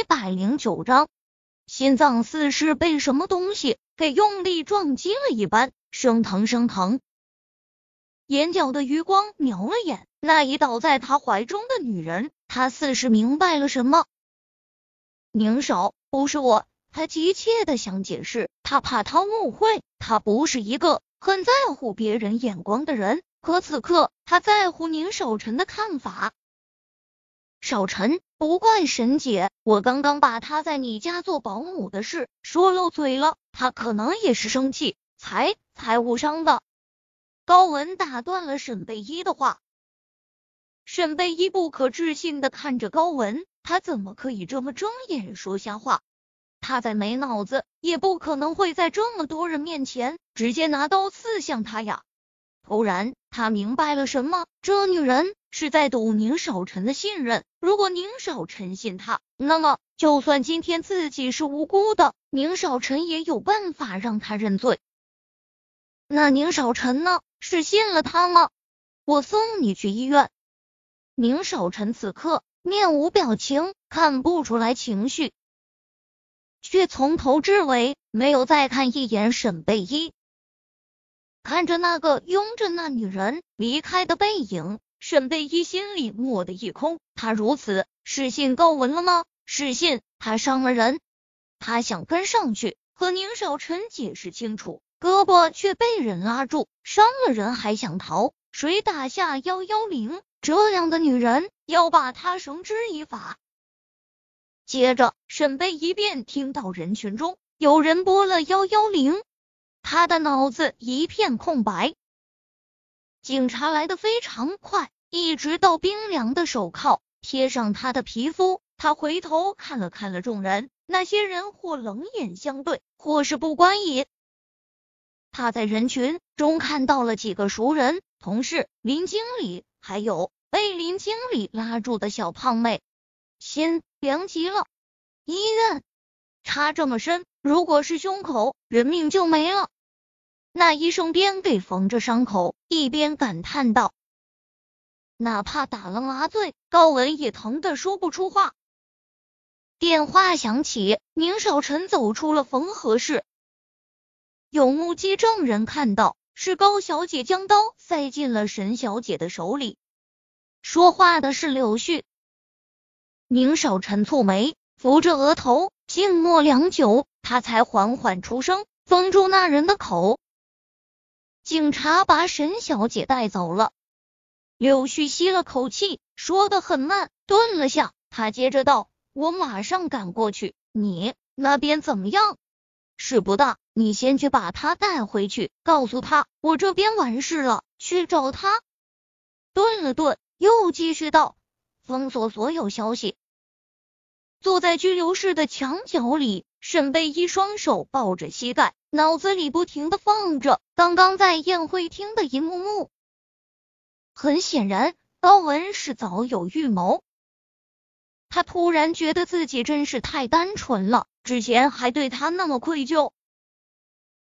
一百零九章，心脏似是被什么东西给用力撞击了一般，生疼生疼。眼角的余光瞄了眼那已倒在他怀中的女人，他似是明白了什么。宁少，不是我。他急切的想解释，他怕他误会，他不是一个很在乎别人眼光的人。可此刻，他在乎宁少臣的看法。小陈，不怪沈姐，我刚刚把她在你家做保姆的事说漏嘴了，她可能也是生气才才误伤的。高文打断了沈贝依的话。沈贝依不可置信的看着高文，他怎么可以这么睁眼说瞎话？他再没脑子，也不可能会在这么多人面前直接拿刀刺向他呀。偶然，他明白了什么，这女人是在赌宁少臣的信任。如果宁少臣信他，那么就算今天自己是无辜的，宁少臣也有办法让他认罪。那宁少臣呢？是信了他吗？我送你去医院。宁少臣此刻面无表情，看不出来情绪，却从头至尾没有再看一眼沈贝依。看着那个拥着那女人离开的背影，沈贝依心里蓦的一空。他如此是信高文了吗？是信他伤了人？他想跟上去和宁少臣解释清楚，胳膊却被人拉住。伤了人还想逃？谁打下幺幺零？这样的女人要把她绳之以法。接着，沈贝依便听到人群中有人拨了幺幺零。他的脑子一片空白。警察来的非常快，一直到冰凉的手铐贴上他的皮肤。他回头看了看了众人，那些人或冷眼相对，或是不关也。他在人群中看到了几个熟人，同事林经理，还有被林经理拉住的小胖妹。心凉极了。医院。插这么深，如果是胸口，人命就没了。那医生边给缝着伤口，一边感叹道：“哪怕打了麻醉，高文也疼得说不出话。”电话响起，宁少臣走出了缝合室。有目击证人看到，是高小姐将刀塞进了沈小姐的手里。说话的是柳絮。宁少臣蹙眉，扶着额头。静默良久，他才缓缓出声，封住那人的口。警察把沈小姐带走了。柳絮吸了口气，说的很慢，顿了下，他接着道：“我马上赶过去。你那边怎么样？事不大，你先去把他带回去，告诉他我这边完事了，去找他。”顿了顿，又继续道：“封锁所有消息。”坐在拘留室的墙角里，沈贝依双手抱着膝盖，脑子里不停的放着刚刚在宴会厅的一幕幕。很显然，高文是早有预谋。他突然觉得自己真是太单纯了，之前还对他那么愧疚。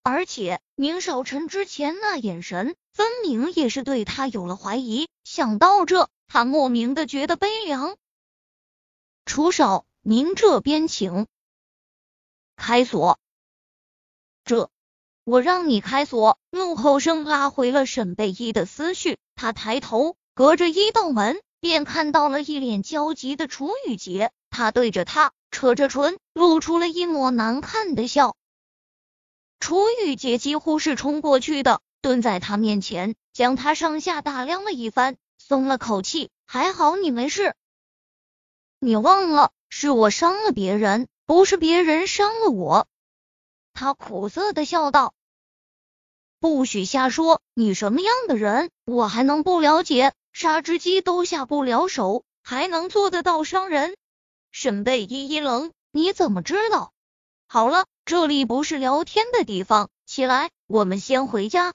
而且宁少臣之前那眼神，分明也是对他有了怀疑。想到这，他莫名的觉得悲凉。楚少。您这边请开锁。这，我让你开锁。怒吼声拉回了沈贝依的思绪。他抬头，隔着一道门，便看到了一脸焦急的楚雨洁。他对着他扯着唇，露出了一抹难看的笑。楚雨洁几乎是冲过去的，蹲在他面前，将他上下打量了一番，松了口气。还好你没事，你忘了。是我伤了别人，不是别人伤了我。他苦涩的笑道：“不许瞎说，你什么样的人，我还能不了解？杀只鸡都下不了手，还能做得到伤人？”沈贝依一愣：“你怎么知道？”好了，这里不是聊天的地方，起来，我们先回家。